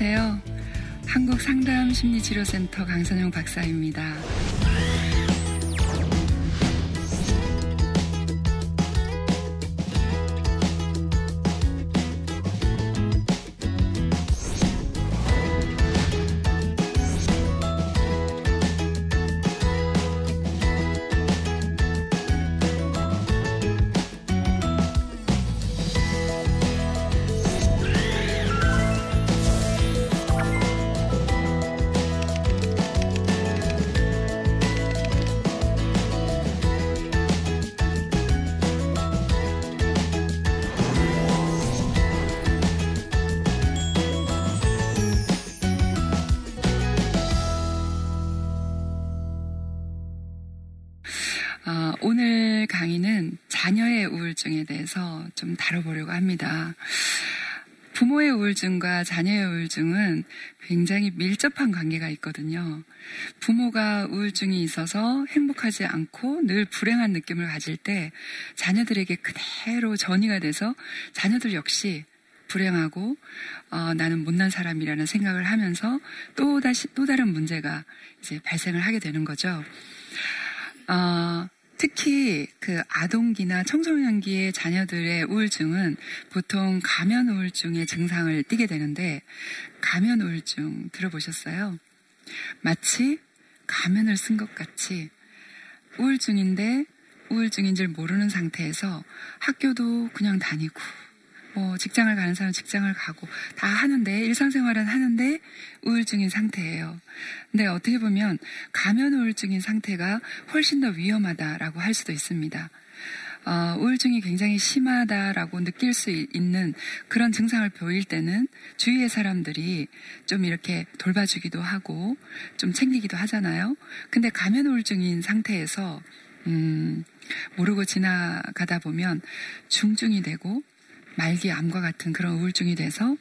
안녕하세요. 한국상담심리치료센터 강선영 박사입니다. 우울증과 자녀의 우울증은 굉장히 밀접한 관계가 있거든요. 부모가 우울증이 있어서 행복하지 않고 늘 불행한 느낌을 가질 때 자녀들에게 그대로 전이가 돼서 자녀들 역시 불행하고 어, 나는 못난 사람이라는 생각을 하면서 또 다시 또 다른 문제가 이제 발생을 하게 되는 거죠. 어, 특히 그 아동기나 청소년기의 자녀들의 우울증은 보통 가면 우울증의 증상을 띠게 되는데 가면 우울증 들어보셨어요? 마치 가면을 쓴 것 같이 우울증인데 우울증인 줄 모르는 상태에서 학교도 그냥 다니고 뭐 직장을 가는 사람 직장을 가고 다 하는데 일상생활은 하는데 우울증인 상태예요. 근데 어떻게 보면 가면 우울증인 상태가 훨씬 더 위험하다라고 할 수도 있습니다. 어, 우울증이 굉장히 심하다라고 느낄 수 있는 그런 증상을 보일 때는 주위의 사람들이 좀 이렇게 돌봐주기도 하고 좀 챙기기도 하잖아요. 근데 가면 우울증인 상태에서 음, 모르고 지나가다 보면 중증이 되고 말기 암과 같은 그런 우울증이 돼서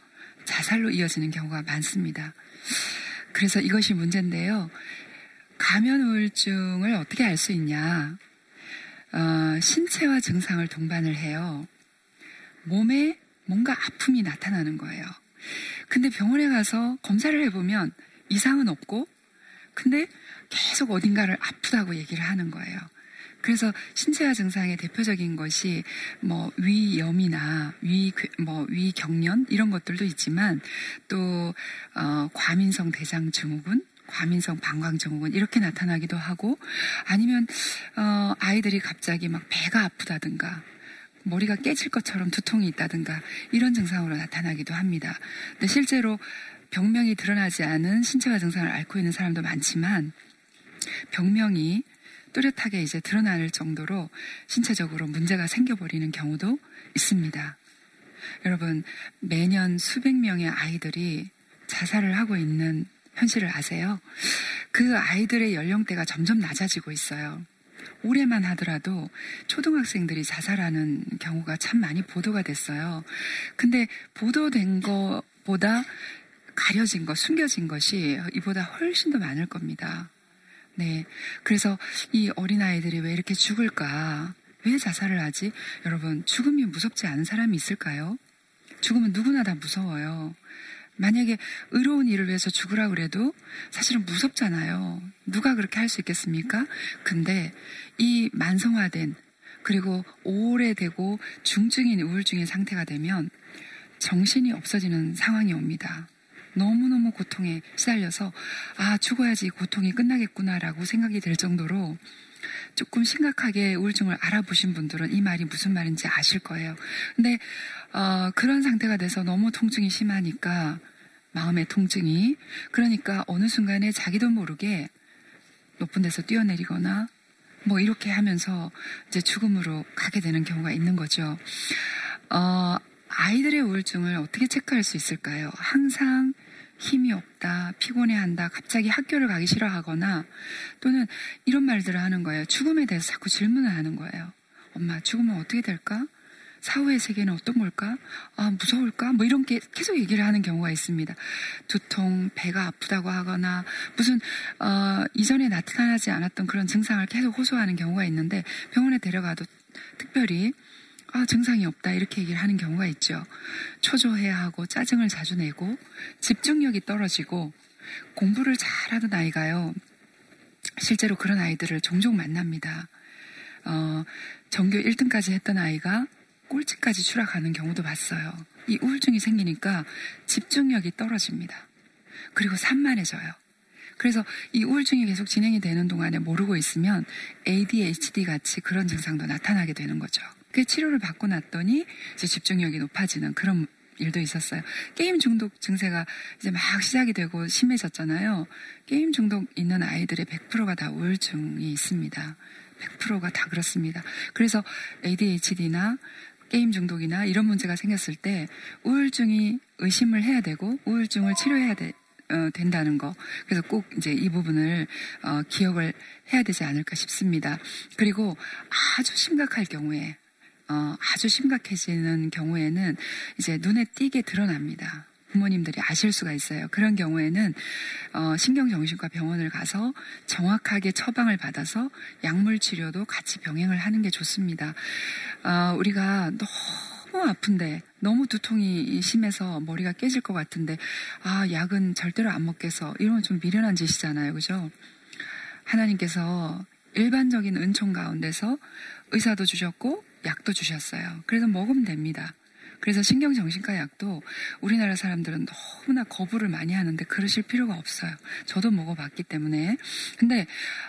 자살로 이어지는 경우가 많습니다. 그래서 이것이 문제인데요. 가면 우울증을 어떻게 알 수 있냐? 어, 신체와 증상을 동반을 해요. 몸에 뭔가 아픔이 나타나는 거예요. 근데 병원에 가서 검사를 해보면 이상은 없고, 근데 계속 어딘가를 아프다고 얘기를 하는 거예요. 그래서 신체화 증상의 대표적인 것이 뭐 위염이나 위 뭐 위경련 이런 것들도 있지만 또 어, 과민성 대장 증후군 과민성 방광 증후군 이렇게 나타나기도 하고 아니면 어, 아이들이 갑자기 막 배가 아프다든가 머리가 깨질 것처럼 두통이 있다든가 이런 증상으로 나타나기도 합니다. 근데 실제로 병명이 드러나지 않은 신체화 증상을 앓고 있는 사람도 많지만 병명이 뚜렷하게 이제 드러날 정도로 신체적으로 문제가 생겨버리는 경우도 있습니다. 여러분, 매년 수백 명의 아이들이 자살을 하고 있는 현실을 아세요? 그 아이들의 연령대가 점점 낮아지고 있어요. 올해만 하더라도 초등학생들이 자살하는 경우가 참 많이 보도가 됐어요. 근데 보도된 것보다 가려진 것, 숨겨진 것이 이보다 훨씬 더 많을 겁니다. 네. 그래서 이 어린아이들이 왜 이렇게 죽을까? 왜 자살을 하지? 여러분, 죽음이 무섭지 않은 사람이 있을까요? 죽으면 누구나 다 무서워요. 만약에 의로운 일을 위해서 죽으라 그래도 사실은 무섭잖아요. 누가 그렇게 할 수 있겠습니까? 근데 이 만성화된 그리고 오래되고 중증인 우울증의 상태가 되면 정신이 없어지는 상황이 옵니다. 너무너무 고통에 시달려서 아 죽어야지 고통이 끝나겠구나라고 생각이 될 정도로 조금 심각하게 우울증을 알아보신 분들은 이 말이 무슨 말인지 아실 거예요. 근데 어, 그런 상태가 돼서 너무 통증이 심하니까 마음의 통증이 그러니까 어느 순간에 자기도 모르게 높은 데서 뛰어내리거나 뭐 이렇게 하면서 이제 죽음으로 가게 되는 경우가 있는 거죠. 어, 아이들의 우울증을 어떻게 체크할 수 있을까요? 항상 힘이 없다, 피곤해한다, 갑자기 학교를 가기 싫어하거나 또는 이런 말들을 하는 거예요. 죽음에 대해서 자꾸 질문을 하는 거예요. 엄마, 죽으면 어떻게 될까? 사후의 세계는 어떤 걸까? 아, 무서울까? 뭐 이런 게 계속 얘기를 하는 경우가 있습니다. 두통, 배가 아프다고 하거나 무슨 어, 이전에 나타나지 않았던 그런 증상을 계속 호소하는 경우가 있는데 병원에 데려가도 특별히 아, 증상이 없다. 이렇게 얘기를 하는 경우가 있죠. 초조해야 하고 짜증을 자주 내고 집중력이 떨어지고 공부를 잘하던 아이가요. 실제로 그런 아이들을 종종 만납니다. 어, 전교 1등까지 했던 아이가 꼴찌까지 추락하는 경우도 봤어요. 이 우울증이 생기니까 집중력이 떨어집니다. 그리고 산만해져요. 그래서 이 우울증이 계속 진행이 되는 동안에 모르고 있으면 ADHD 같이 그런 증상도 나타나게 되는 거죠. 그 치료를 받고 났더니 이제 집중력이 높아지는 그런 일도 있었어요. 게임 중독 증세가 이제 막 시작이 되고 심해졌잖아요. 게임 중독 있는 아이들의 100%가 다 우울증이 있습니다. 100%가 다 그렇습니다. 그래서 ADHD나 게임 중독이나 이런 문제가 생겼을 때 우울증이 의심을 해야 되고 우울증을 치료해야 돼, 어, 된다는 거. 그래서 꼭 이제 이 부분을 어, 기억을 해야 되지 않을까 싶습니다. 그리고 아주 심각할 경우에 어, 아주 심각해지는 경우에는 이제 눈에 띄게 드러납니다. 부모님들이 아실 수가 있어요. 그런 경우에는 어, 신경정신과 병원을 가서 정확하게 처방을 받아서 약물 치료도 같이 병행을 하는 게 좋습니다. 어, 우리가 너무 아픈데 너무 두통이 심해서 머리가 깨질 것 같은데 아 약은 절대로 안 먹겠어 이러면 좀 미련한 짓이잖아요 그죠 하나님께서 일반적인 은총 가운데서 의사도 주셨고 약도 주셨어요 그래서 먹으면 됩니다 그래서 신경정신과 약도 우리나라 사람들은 너무나 거부를 많이 하는데 그러실 필요가 없어요. 저도 먹어봤기 때문에. 근데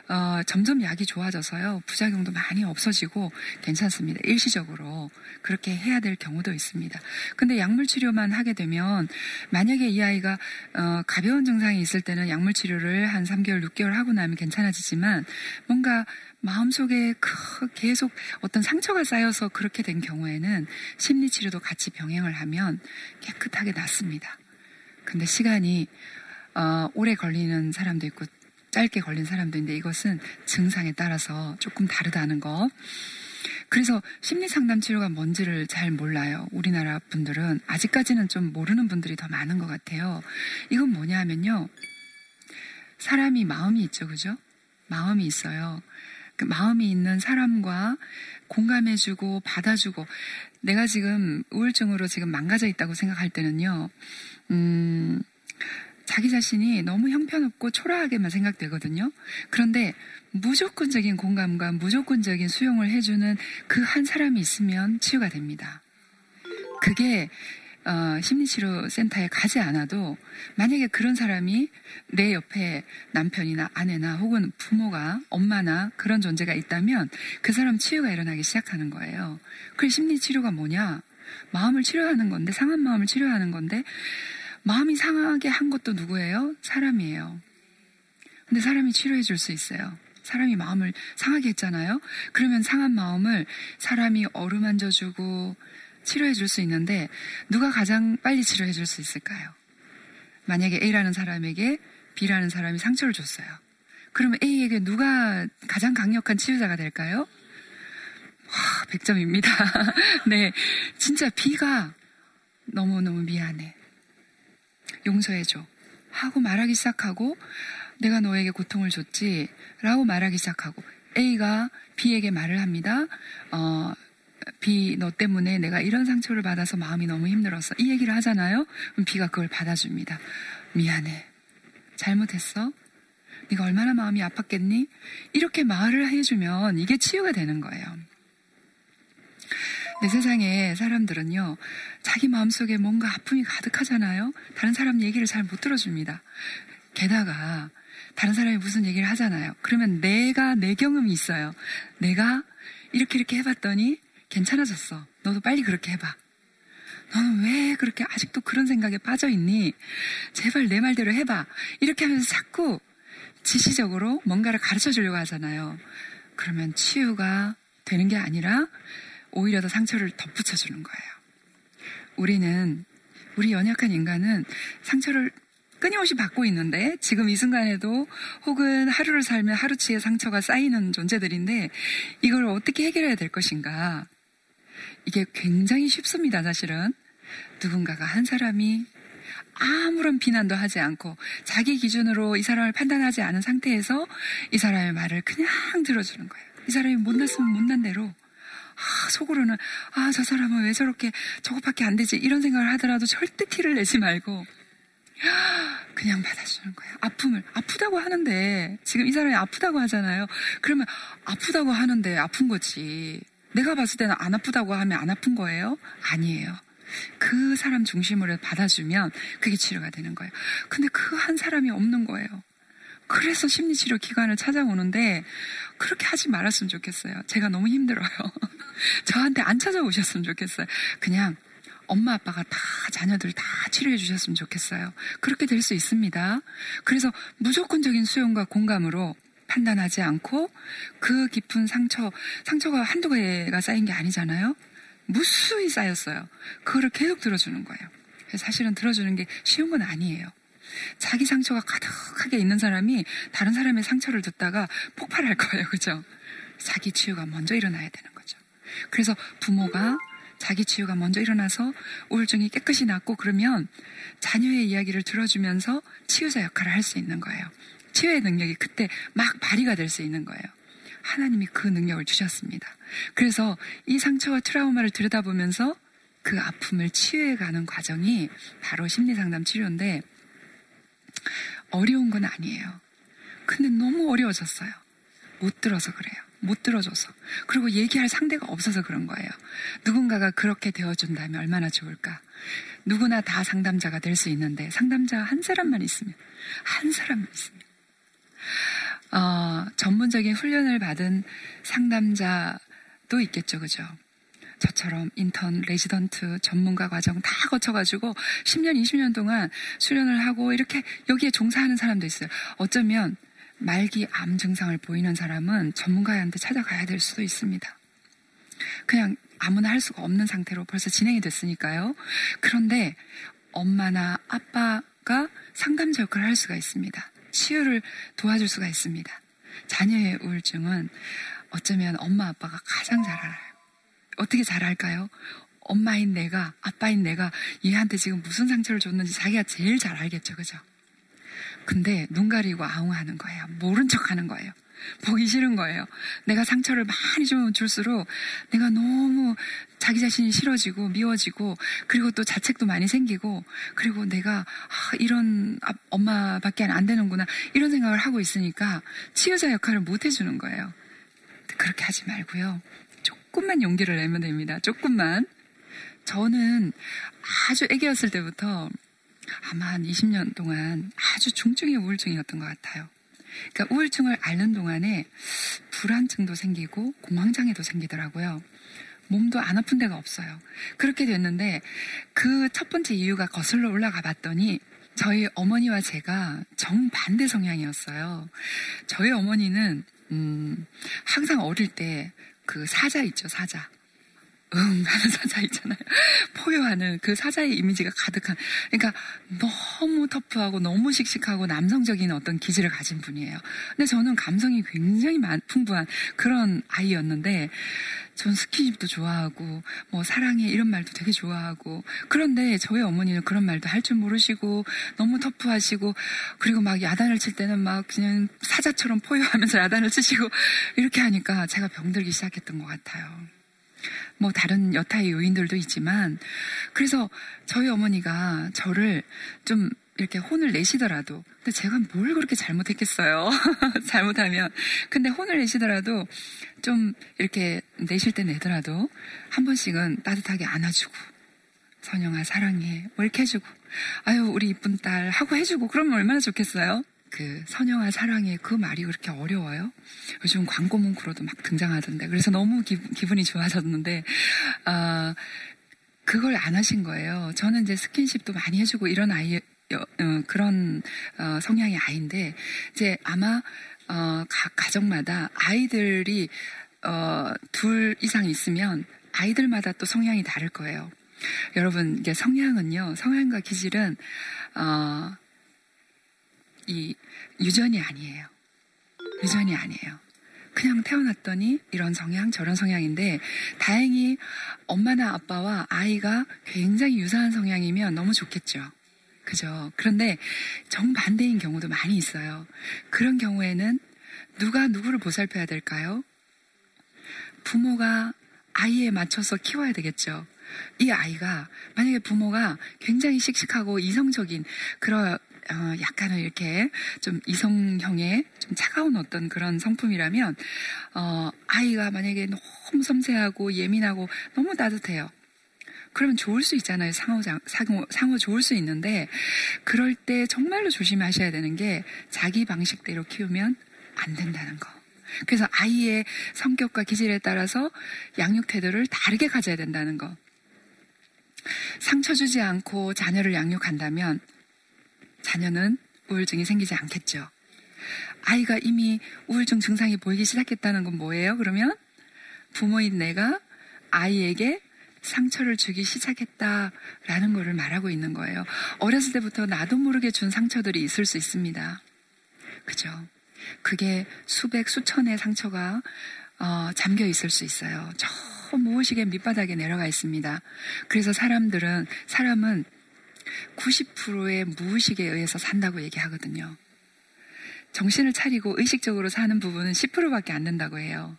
어, 점점 약이 좋아져서요. 부작용도 많이 없어지고 괜찮습니다. 일시적으로 그렇게 해야 될 경우도 있습니다. 근데 약물 치료만 하게 되면 만약에 이 아이가 어, 가벼운 증상이 있을 때는 약물 치료를 한 3개월, 6개월 하고 나면 괜찮아지지만 뭔가 마음속에 계속 어떤 상처가 쌓여서 그렇게 된 경우에는 심리 치료도 같이 병행을 하면 깨끗하게 낫습니다. 근데 시간이 어, 오래 걸리는 사람도 있고 짧게 걸린 사람도 있는데 이것은 증상에 따라서 조금 다르다는 거. 그래서 심리 상담 치료가 뭔지를 잘 몰라요. 우리나라 분들은 아직까지는 좀 모르는 분들이 더 많은 것 같아요. 이건 뭐냐 하면요. 사람이 마음이 있죠, 그죠? 마음이 있어요. 그 마음이 있는 사람과 공감해주고 받아주고 내가 지금 우울증으로 지금 망가져 있다고 생각할 때는요, 음, 자기 자신이 너무 형편없고 초라하게만 생각되거든요. 그런데 무조건적인 공감과 무조건적인 수용을 해주는 그 한 사람이 있으면 치유가 됩니다. 그게 어, 심리치료 센터에 가지 않아도 만약에 그런 사람이 내 옆에 남편이나 아내나 혹은 부모가 엄마나 그런 존재가 있다면 그 사람 치유가 일어나기 시작하는 거예요. 그 심리치료가 뭐냐? 마음을 치료하는 건데 상한 마음을 치료하는 건데 마음이 상하게 한 것도 누구예요? 사람이에요. 근데 사람이 치료해 줄 수 있어요. 사람이 마음을 상하게 했잖아요. 그러면 상한 마음을 사람이 어루만져 주고 치료해 줄 수 있는데 누가 가장 빨리 치료해 줄 수 있을까요? 만약에 A라는 사람에게 B라는 사람이 상처를 줬어요. 그러면 A에게 누가 가장 강력한 치유자가 될까요? 와, 100점입니다. 네. 진짜 B가 너무너무 미안해. 용서해줘. 하고 말하기 시작하고 내가 너에게 고통을 줬지. 라고 말하기 시작하고 A가 B에게 말을 합니다. 어, 비, 너 때문에 내가 이런 상처를 받아서 마음이 너무 힘들었어. 이 얘기를 하잖아요? 그럼 비가 그걸 받아줍니다. 미안해. 잘못했어? 네가 얼마나 마음이 아팠겠니? 이렇게 말을 해주면 이게 치유가 되는 거예요. 내 세상에 사람들은요, 자기 마음속에 뭔가 아픔이 가득하잖아요? 다른 사람 얘기를 잘 못 들어줍니다. 게다가, 다른 사람이 무슨 얘기를 하잖아요. 그러면 내가, 내 경험이 있어요. 내가 이렇게 이렇게 해봤더니 괜찮아졌어. 너도 빨리 그렇게 해봐. 너는 왜 그렇게 아직도 그런 생각에 빠져 있니? 제발 내 말대로 해봐. 이렇게 하면서 자꾸 지시적으로 뭔가를 가르쳐 주려고 하잖아요. 그러면 치유가 되는 게 아니라 오히려 더 상처를 덧붙여 주는 거예요. 우리는, 우리 연약한 인간은 상처를 끊임없이 받고 있는데 지금 이 순간에도 혹은 하루를 살면 하루치의 상처가 쌓이는 존재들인데 이걸 어떻게 해결해야 될 것인가? 이게 굉장히 쉽습니다, 사실은. 누군가가 한 사람이 아무런 비난도 하지 않고 자기 기준으로 이 사람을 판단하지 않은 상태에서 이 사람의 말을 그냥 들어주는 거예요. 이 사람이 못났으면 못난 대로 아, 속으로는 아, 저 사람은 왜 저렇게 저것밖에 안 되지 이런 생각을 하더라도 절대 티를 내지 말고 그냥 받아주는 거예요. 아픔을 아프다고 하는데 지금 이 사람이 아프다고 하잖아요. 그러면 아프다고 하는데 아픈 거지. 내가 봤을 때는 안 아프다고 하면 안 아픈 거예요? 아니에요. 그 사람 중심으로 받아주면 그게 치료가 되는 거예요. 근데 그 한 사람이 없는 거예요. 그래서 심리치료 기관을 찾아오는데 그렇게 하지 말았으면 좋겠어요. 제가 너무 힘들어요. 저한테 안 찾아오셨으면 좋겠어요. 그냥 엄마 아빠가 다 자녀들 다 치료해 주셨으면 좋겠어요. 그렇게 될 수 있습니다. 그래서 무조건적인 수용과 공감으로 판단하지 않고 그 깊은 상처, 상처가 한두 개가 쌓인 게 아니잖아요. 무수히 쌓였어요. 그거를 계속 들어주는 거예요. 사실은 들어주는 게 쉬운 건 아니에요. 자기 상처가 가득하게 있는 사람이 다른 사람의 상처를 듣다가 폭발할 거예요. 그죠? 자기 치유가 먼저 일어나야 되는 거죠. 그래서 부모가 자기 치유가 먼저 일어나서 우울증이 깨끗이 낫고 그러면 자녀의 이야기를 들어주면서 치유자 역할을 할 수 있는 거예요. 치유의 능력이 그때 막 발휘가 될 수 있는 거예요. 하나님이 그 능력을 주셨습니다. 그래서 이 상처와 트라우마를 들여다보면서 그 아픔을 치유해가는 과정이 바로 심리상담 치료인데 어려운 건 아니에요. 근데 너무 어려워졌어요. 못 들어서 그래요. 못 들어줘서. 그리고 얘기할 상대가 없어서 그런 거예요. 누군가가 그렇게 되어준다면 얼마나 좋을까. 누구나 다 상담자가 될 수 있는데 상담자 한 사람만 있으면, 한 사람만 있으면. 어, 전문적인 훈련을 받은 상담자도 있겠죠, 그죠? 저처럼 인턴, 레지던트, 전문가 과정 다 거쳐가지고 10년, 20년 동안 수련을 하고 이렇게 여기에 종사하는 사람도 있어요. 어쩌면 말기 암 증상을 보이는 사람은 전문가한테 찾아가야 될 수도 있습니다. 그냥 아무나 할 수가 없는 상태로 벌써 진행이 됐으니까요. 그런데 엄마나 아빠가 상담자 역할을 할 수가 있습니다. 치유를 도와줄 수가 있습니다. 자녀의 우울증은 어쩌면 엄마 아빠가 가장 잘 알아요. 어떻게 잘 알까요? 엄마인 내가, 아빠인 내가 얘한테 지금 무슨 상처를 줬는지 자기가 제일 잘 알겠죠, 그죠? 근데 눈 가리고 아웅하는 거예요. 모른 척 하는 거예요. 보기 싫은 거예요. 내가 상처를 많이 좀 줄수록 내가 너무 자기 자신이 싫어지고 미워지고 그리고 또 자책도 많이 생기고 그리고 내가 아, 이런 엄마밖에 안 되는구나 이런 생각을 하고 있으니까 치유자 역할을 못 해주는 거예요. 그렇게 하지 말고요. 조금만 용기를 내면 됩니다. 조금만. 저는 아주 애기였을 때부터 아마 한 20년 동안 아주 중증의 우울증이었던 것 같아요. 그러니까 우울증을 앓는 동안에 불안증도 생기고 공황장애도 생기더라고요. 몸도 안 아픈 데가 없어요. 그렇게 됐는데 그 첫 번째 이유가 거슬러 올라가 봤더니 저희 어머니와 제가 정반대 성향이었어요. 저희 어머니는 음, 항상 어릴 때 그 사자 있죠, 사자. 응 하는 사자 있잖아요. 포효하는 그 사자의 이미지가 가득한. 그러니까 너무 터프하고 너무 씩씩하고 남성적인 어떤 기질을 가진 분이에요. 근데 저는 감성이 굉장히 풍부한 그런 아이였는데 전 스킨십도 좋아하고 뭐 사랑해 이런 말도 되게 좋아하고 그런데 저희 어머니는 그런 말도 할 줄 모르시고 너무 터프하시고 그리고 막 야단을 칠 때는 막 그냥 사자처럼 포효하면서 야단을 치시고 이렇게 하니까 제가 병들기 시작했던 것 같아요. 뭐 다른 여타의 요인들도 있지만 그래서 저희 어머니가 저를 좀 이렇게 혼을 내시더라도 근데 제가 뭘 그렇게 잘못했겠어요? 잘못하면. 근데 혼을 내시더라도 좀 이렇게 내실 때 내더라도 한 번씩은 따뜻하게 안아주고 선영아 사랑해. 뭐 이렇게 해주고 아유 우리 이쁜 딸 하고 해주고 그러면 얼마나 좋겠어요 그 선영아 사랑해 그 말이 그렇게 어려워요? 요즘 광고 문구로도 막 등장하던데 그래서 너무 기, 분이 좋아졌는데 아 그걸 안 하신 거예요. 저는 이제 스킨십도 많이 해주고 이런 아이 어, 그런 어, 성향의 아이인데 이제 아마 어, 각 가정마다 아이들이 어, 둘 이상 있으면 아이들마다 또 성향이 다를 거예요. 여러분 이게 성향은요 성향과 기질은 어, 이 유전이 아니에요. 유전이 아니에요. 그냥 태어났더니 이런 성향, 저런 성향인데 다행히 엄마나 아빠와 아이가 굉장히 유사한 성향이면 너무 좋겠죠. 그죠? 그런데 정반대인 경우도 많이 있어요. 그런 경우에는 누가 누구를 보살펴야 될까요? 부모가 아이에 맞춰서 키워야 되겠죠. 이 아이가 만약에 부모가 굉장히 씩씩하고 이성적인 그런 어, 약간은 이렇게 좀 이성형의 좀 차가운 어떤 그런 성품이라면 어, 아이가 만약에 너무 섬세하고 예민하고 너무 따뜻해요. 그러면 좋을 수 있잖아요. 상호, 상호, 상호 좋을 수 있는데, 그럴 때 정말로 조심하셔야 되는 게 자기 방식대로 키우면 안 된다는 거. 그래서 아이의 성격과 기질에 따라서 양육 태도를 다르게 가져야 된다는 거. 상처 주지 않고 자녀를 양육한다면 자녀는 우울증이 생기지 않겠죠. 아이가 이미 우울증 증상이 보이기 시작했다는 건 뭐예요? 그러면 부모인 내가 아이에게 상처를 주기 시작했다라는 것을 말하고 있는 거예요. 어렸을 때부터 나도 모르게 준 상처들이 있을 수 있습니다. 그죠? 그게 수백, 수천의 상처가 어, 잠겨 있을 수 있어요. 저 무의식의 밑바닥에 내려가 있습니다. 그래서 사람들은, 사람은 90%의 무의식에 의해서 산다고 얘기하거든요. 정신을 차리고 의식적으로 사는 부분은 10%밖에 안 된다고 해요.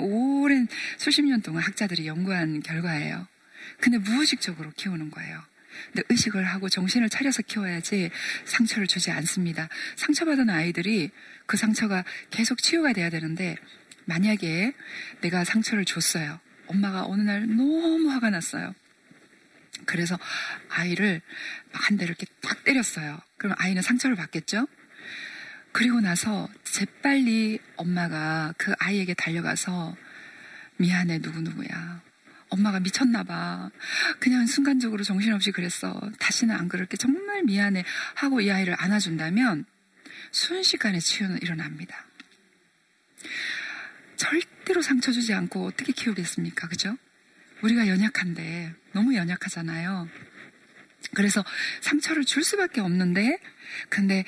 오랜 수십 년 동안 학자들이 연구한 결과예요. 근데 무의식적으로 키우는 거예요. 근데 의식을 하고 정신을 차려서 키워야지 상처를 주지 않습니다. 상처받은 아이들이 그 상처가 계속 치유가 돼야 되는데 만약에 내가 상처를 줬어요. 엄마가 어느 날 너무 화가 났어요. 그래서 아이를 한 대를 이렇게 딱 때렸어요. 그럼 아이는 상처를 받겠죠? 그리고 나서 재빨리 엄마가 그 아이에게 달려가서 미안해 누구누구야. 엄마가 미쳤나봐. 그냥 순간적으로 정신없이 그랬어. 다시는 안 그럴게. 정말 미안해. 하고 이 아이를 안아준다면 순식간에 치유는 일어납니다. 절대로 상처 주지 않고 어떻게 키우겠습니까? 그죠? 우리가 연약한데, 너무 연약하잖아요. 그래서 상처를 줄 수밖에 없는데, 근데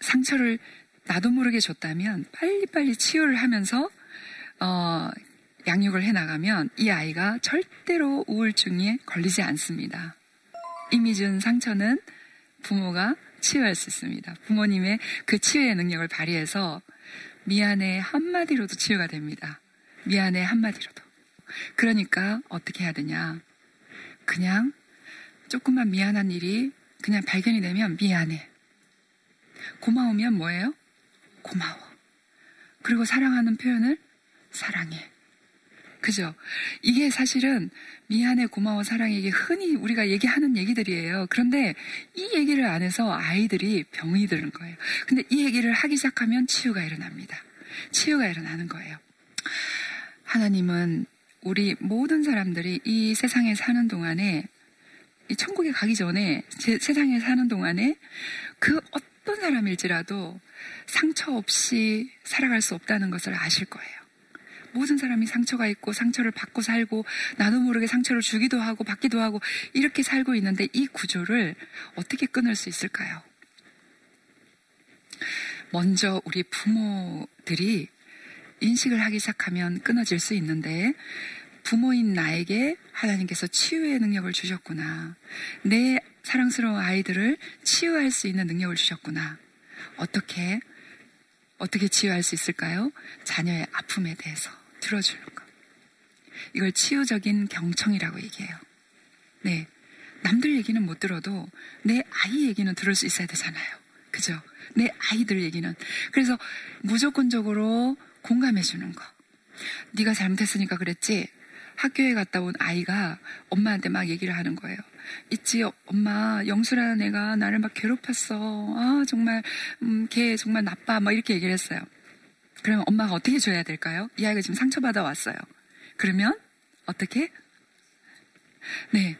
상처를 나도 모르게 줬다면 빨리빨리 치유를 하면서 어, 양육을 해 나가면 이 아이가 절대로 우울증에 걸리지 않습니다. 이미 준 상처는 부모가 치유할 수 있습니다. 부모님의 그 치유의 능력을 발휘해서 미안해 한마디로도 치유가 됩니다. 미안해 한마디로도. 그러니까 어떻게 해야 되냐. 그냥 조금만 미안한 일이 그냥 발견이 되면 미안해. 고마우면 뭐예요? 고마워. 그리고 사랑하는 표현을 사랑해. 그죠? 이게 사실은 미안해, 고마워, 사랑해. 이게 흔히 우리가 얘기하는 얘기들이에요. 그런데 이 얘기를 안 해서 아이들이 병이 드는 거예요. 근데 이 얘기를 하기 시작하면 치유가 일어납니다. 치유가 일어나는 거예요. 하나님은 우리 모든 사람들이 이 세상에 사는 동안에 이 천국에 가기 전에 세상에 사는 동안에 그 어떤 사람일지라도 상처 없이 살아갈 수 없다는 것을 아실 거예요. 모든 사람이 상처가 있고 상처를 받고 살고 나도 모르게 상처를 주기도 하고 받기도 하고 이렇게 살고 있는데 이 구조를 어떻게 끊을 수 있을까요? 먼저 우리 부모들이 인식을 하기 시작하면 끊어질 수 있는데 부모인 나에게 하나님께서 치유의 능력을 주셨구나. 내 사랑스러운 아이들을 치유할 수 있는 능력을 주셨구나. 어떻게, 어떻게 치유할 수 있을까요? 자녀의 아픔에 대해서 들어주는 것. 이걸 치유적인 경청이라고 얘기해요. 네. 남들 얘기는 못 들어도 내 아이 얘기는 들을 수 있어야 되잖아요. 그죠? 내 아이들 얘기는. 그래서 무조건적으로 공감해 주는 거. 네가 잘못했으니까 그랬지. 학교에 갔다 온 아이가 엄마한테 막 얘기를 하는 거예요. 있지, 엄마, 영수라는 애가 나를 막 괴롭혔어. 아, 정말, 음, 걔 정말 나빠. 막 이렇게 얘기를 했어요. 그러면 엄마가 어떻게 줘야 될까요? 이 아이가 지금 상처받아 왔어요. 그러면, 어떻게? 네.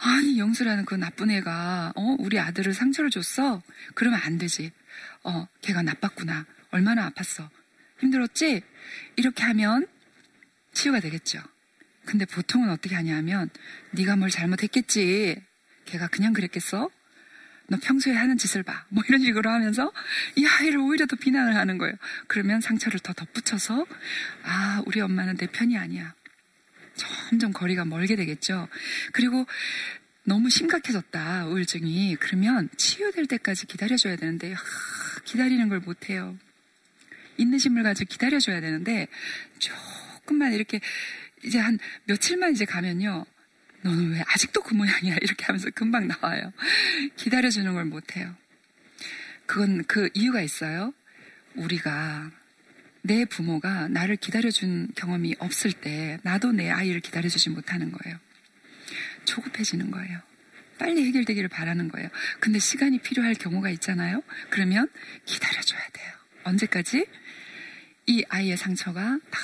아니, 영수라는 그 나쁜 애가, 어, 우리 아들을 상처를 줬어? 그러면 안 되지. 어, 걔가 나빴구나. 얼마나 아팠어. 힘들었지? 이렇게 하면 치유가 되겠죠. 근데 보통은 어떻게 하냐면 네가 뭘 잘못했겠지. 걔가 그냥 그랬겠어? 너 평소에 하는 짓을 봐. 뭐 이런 식으로 하면서 이 아이를 오히려 더 비난을 하는 거예요. 그러면 상처를 더 덧붙여서 아, 우리 엄마는 내 편이 아니야. 점점 거리가 멀게 되겠죠. 그리고 너무 심각해졌다, 우울증이. 그러면 치유될 때까지 기다려줘야 되는데, 하, 기다리는 걸 못해요. 인내심을 가지고 기다려줘야 되는데, 조금만 이렇게 이제 한 며칠만 이제 가면요. 너는 왜 아직도 그 모양이야? 이렇게 하면서 금방 나와요. 기다려주는 걸 못해요. 그건 그 이유가 있어요. 우리가 내 부모가 나를 기다려준 경험이 없을 때 나도 내 아이를 기다려주지 못하는 거예요. 조급해지는 거예요. 빨리 해결되기를 바라는 거예요. 근데 시간이 필요할 경우가 있잖아요. 그러면 기다려줘야 돼요. 언제까지? 이 아이의 상처가 다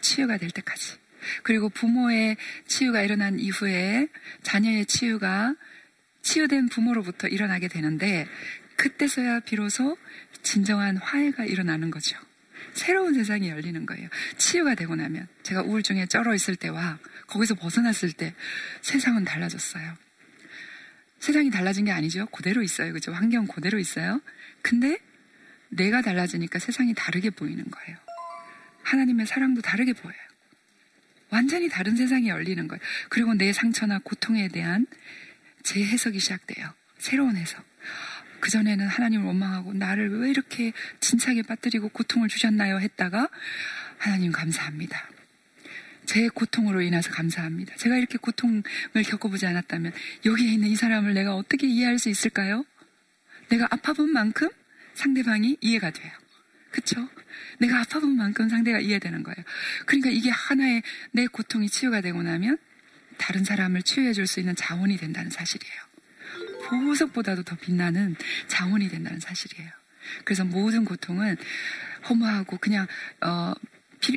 치유가 될 때까지. 그리고 부모의 치유가 일어난 이후에 자녀의 치유가 치유된 부모로부터 일어나게 되는데 그때서야 비로소 진정한 화해가 일어나는 거죠. 새로운 세상이 열리는 거예요. 치유가 되고 나면 제가 우울증에 쩔어 있을 때와 거기서 벗어났을 때 세상은 달라졌어요. 세상이 달라진 게 아니죠. 그대로 있어요. 그죠? 환경 그대로 있어요. 근데 내가 달라지니까 세상이 다르게 보이는 거예요. 하나님의 사랑도 다르게 보여요. 완전히 다른 세상이 열리는 거예요. 그리고 내 상처나 고통에 대한 재해석이 시작돼요. 새로운 해석. 그전에는 하나님을 원망하고 나를 왜 이렇게 진차게 빠뜨리고 고통을 주셨나요? 했다가 하나님 감사합니다. 제 고통으로 인해서 감사합니다. 제가 이렇게 고통을 겪어보지 않았다면 여기에 있는 이 사람을 내가 어떻게 이해할 수 있을까요? 내가 아파본 만큼 상대방이 이해가 돼요. 그쵸? 내가 아파본 만큼 상대가 이해되는 거예요. 그러니까 이게 하나의 내 고통이 치유가 되고 나면 다른 사람을 치유해 줄 수 있는 자원이 된다는 사실이에요. 보석보다도 더 빛나는 자원이 된다는 사실이에요. 그래서 모든 고통은 허무하고 그냥 어,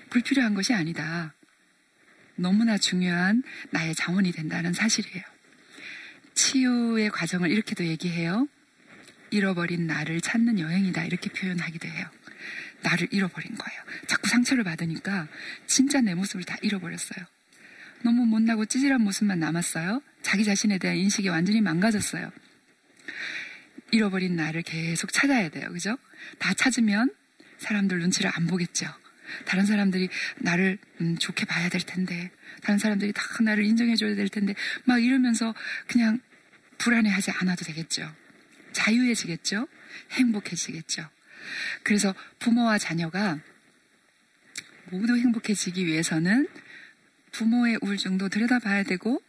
불필요한 것이 아니다. 너무나 중요한 나의 자원이 된다는 사실이에요. 치유의 과정을 이렇게도 얘기해요. 잃어버린 나를 찾는 여행이다. 이렇게 표현하기도 해요. 나를 잃어버린 거예요. 자꾸 상처를 받으니까 진짜 내 모습을 다 잃어버렸어요. 너무 못나고 찌질한 모습만 남았어요. 자기 자신에 대한 인식이 완전히 망가졌어요. 잃어버린 나를 계속 찾아야 돼요. 그죠? 다 찾으면 사람들 눈치를 안 보겠죠. 다른 사람들이 나를 음, 좋게 봐야 될 텐데, 다른 사람들이 다 나를 인정해줘야 될 텐데, 막 이러면서 그냥 불안해하지 않아도 되겠죠. 자유해지겠죠. 행복해지겠죠. 그래서 부모와 자녀가 모두 행복해지기 위해서는 부모의 우울증도 들여다봐야 되고,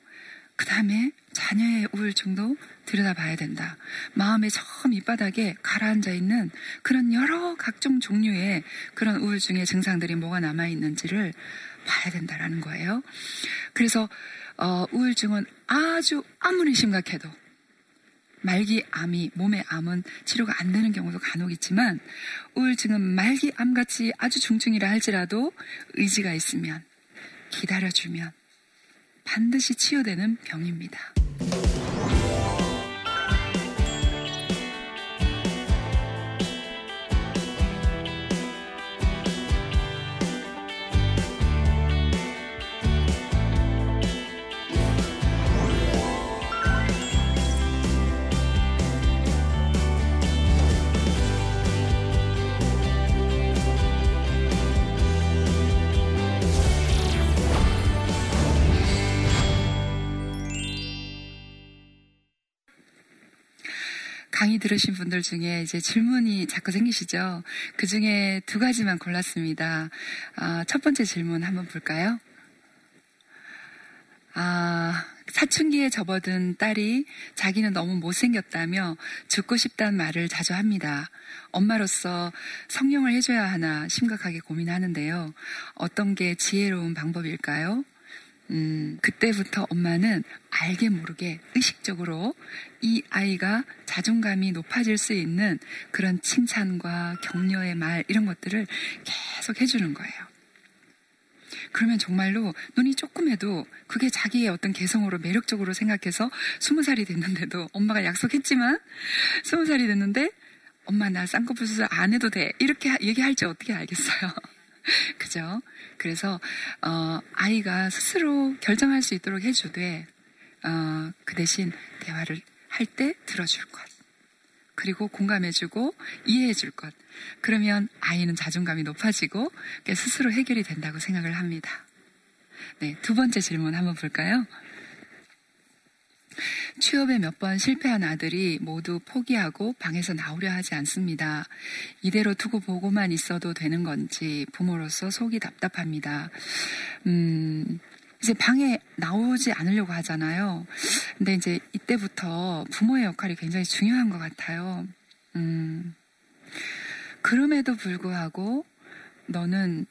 그 다음에 자녀의 우울증도 들여다봐야 된다. 마음의 저 밑바닥에 가라앉아 있는 그런 여러 각종 종류의 그런 우울증의 증상들이 뭐가 남아 있는지를 봐야 된다라는 거예요. 그래서 어, 우울증은 아주 아무리 심각해도 말기 암이 몸의 암은 치료가 안 되는 경우도 간혹 있지만 우울증은 말기 암같이 아주 중증이라 할지라도 의지가 있으면 기다려주면 반드시 치유되는 병입니다. 강의 들으신 분들 중에 이제 질문이 자꾸 생기시죠? 그 중에 두 가지만 골랐습니다. 아, 첫 번째 질문 한번 볼까요? 아, 사춘기에 접어든 딸이 자기는 너무 못생겼다며 죽고 싶다는 말을 자주 합니다. 엄마로서 성령을 해줘야 하나 심각하게 고민하는데요. 어떤 게 지혜로운 방법일까요? 음, 그때부터 엄마는 알게 모르게 의식적으로 이 아이가 자존감이 높아질 수 있는 그런 칭찬과 격려의 말 이런 것들을 계속 해주는 거예요. 그러면 정말로 눈이 조금 해도 그게 자기의 어떤 개성으로 매력적으로 생각해서 스무 살이 됐는데도 엄마가 약속했지만 스무 살이 됐는데 엄마 나 쌍꺼풀 수술 안 해도 돼 이렇게 얘기할지 어떻게 알겠어요. 그죠? 그래서 어, 아이가 스스로 결정할 수 있도록 해주되 어, 그 대신 대화를 할 때 들어줄 것. 그리고 공감해주고 이해해줄 것. 그러면 아이는 자존감이 높아지고 스스로 해결이 된다고 생각을 합니다. 네, 두 번째 질문 한번 볼까요? 취업에 몇 번 실패한 아들이 모두 포기하고 방에서 나오려 하지 않습니다. 이대로 두고 보고만 있어도 되는 건지 부모로서 속이 답답합니다. 음, 이제 방에 나오지 않으려고 하잖아요. 근데 이제 이때부터 부모의 역할이 굉장히 중요한 것 같아요. 음, 그럼에도 불구하고 너는,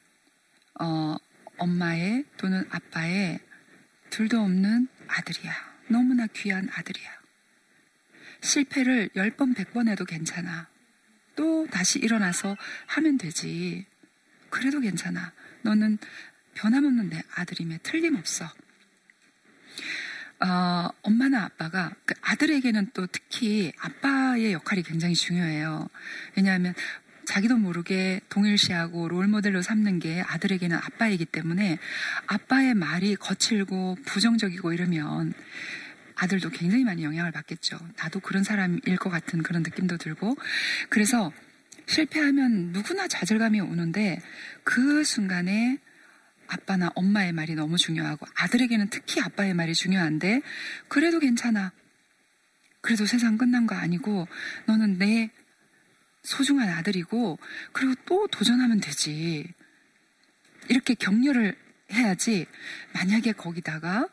어, 엄마의 또는 아빠의 둘도 없는 아들이야. 너무나 귀한 아들이야. 실패를 10번, 100번 해도 괜찮아. 또 다시 일어나서 하면 되지. 그래도 괜찮아. 너는 변함없는 내 아들임에 틀림없어. 어, 엄마나 아빠가 그 아들에게는 또 특히 아빠의 역할이 굉장히 중요해요. 왜냐하면 자기도 모르게 동일시하고 롤모델로 삼는 게 아들에게는 아빠이기 때문에 아빠의 말이 거칠고 부정적이고 이러면 아들도 굉장히 많이 영향을 받겠죠. 나도 그런 사람일 것 같은 그런 느낌도 들고. 그래서 실패하면 누구나 좌절감이 오는데 그 순간에 아빠나 엄마의 말이 너무 중요하고 아들에게는 특히 아빠의 말이 중요한데 그래도 괜찮아. 그래도 세상 끝난 거 아니고 너는 내 소중한 아들이고 그리고 또 도전하면 되지. 이렇게 격려를 해야지 만약에 거기다가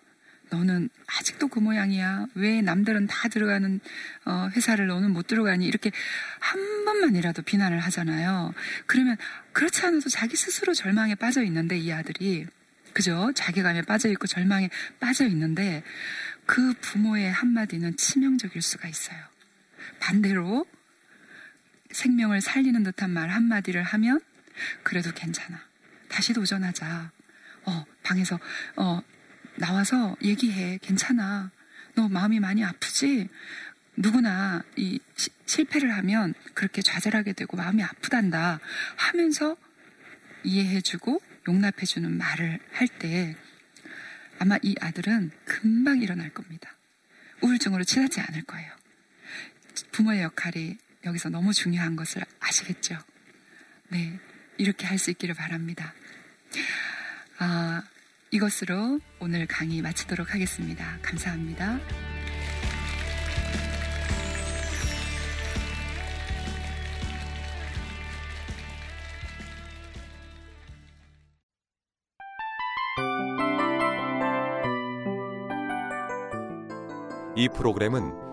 너는 아직도 그 모양이야. 왜 남들은 다 들어가는 어, 회사를 너는 못 들어가니? 이렇게 한 번만이라도 비난을 하잖아요. 그러면 그렇지 않아도 자기 스스로 절망에 빠져 있는데 이 아들이 그죠? 자괴감에 빠져 있고 절망에 빠져 있는데 그 부모의 한마디는 치명적일 수가 있어요. 반대로 생명을 살리는 듯한 말 한마디를 하면 그래도 괜찮아. 다시 도전하자. 어, 방에서, 어, 나와서 얘기해. 괜찮아. 너 마음이 많이 아프지? 누구나 이 시, 실패를 하면 그렇게 좌절하게 되고 마음이 아프단다 하면서 이해해주고 용납해주는 말을 할 때 아마 이 아들은 금방 일어날 겁니다. 우울증으로 치닫지 않을 거예요. 부모의 역할이 여기서 너무 중요한 것을 아시겠죠? 네. 이렇게 할 수 있기를 바랍니다. 아, 이것으로 오늘 강의 마치도록 하겠습니다. 감사합니다. 이 프로그램은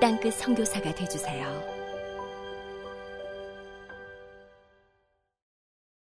땅끝 성교사가 되주세요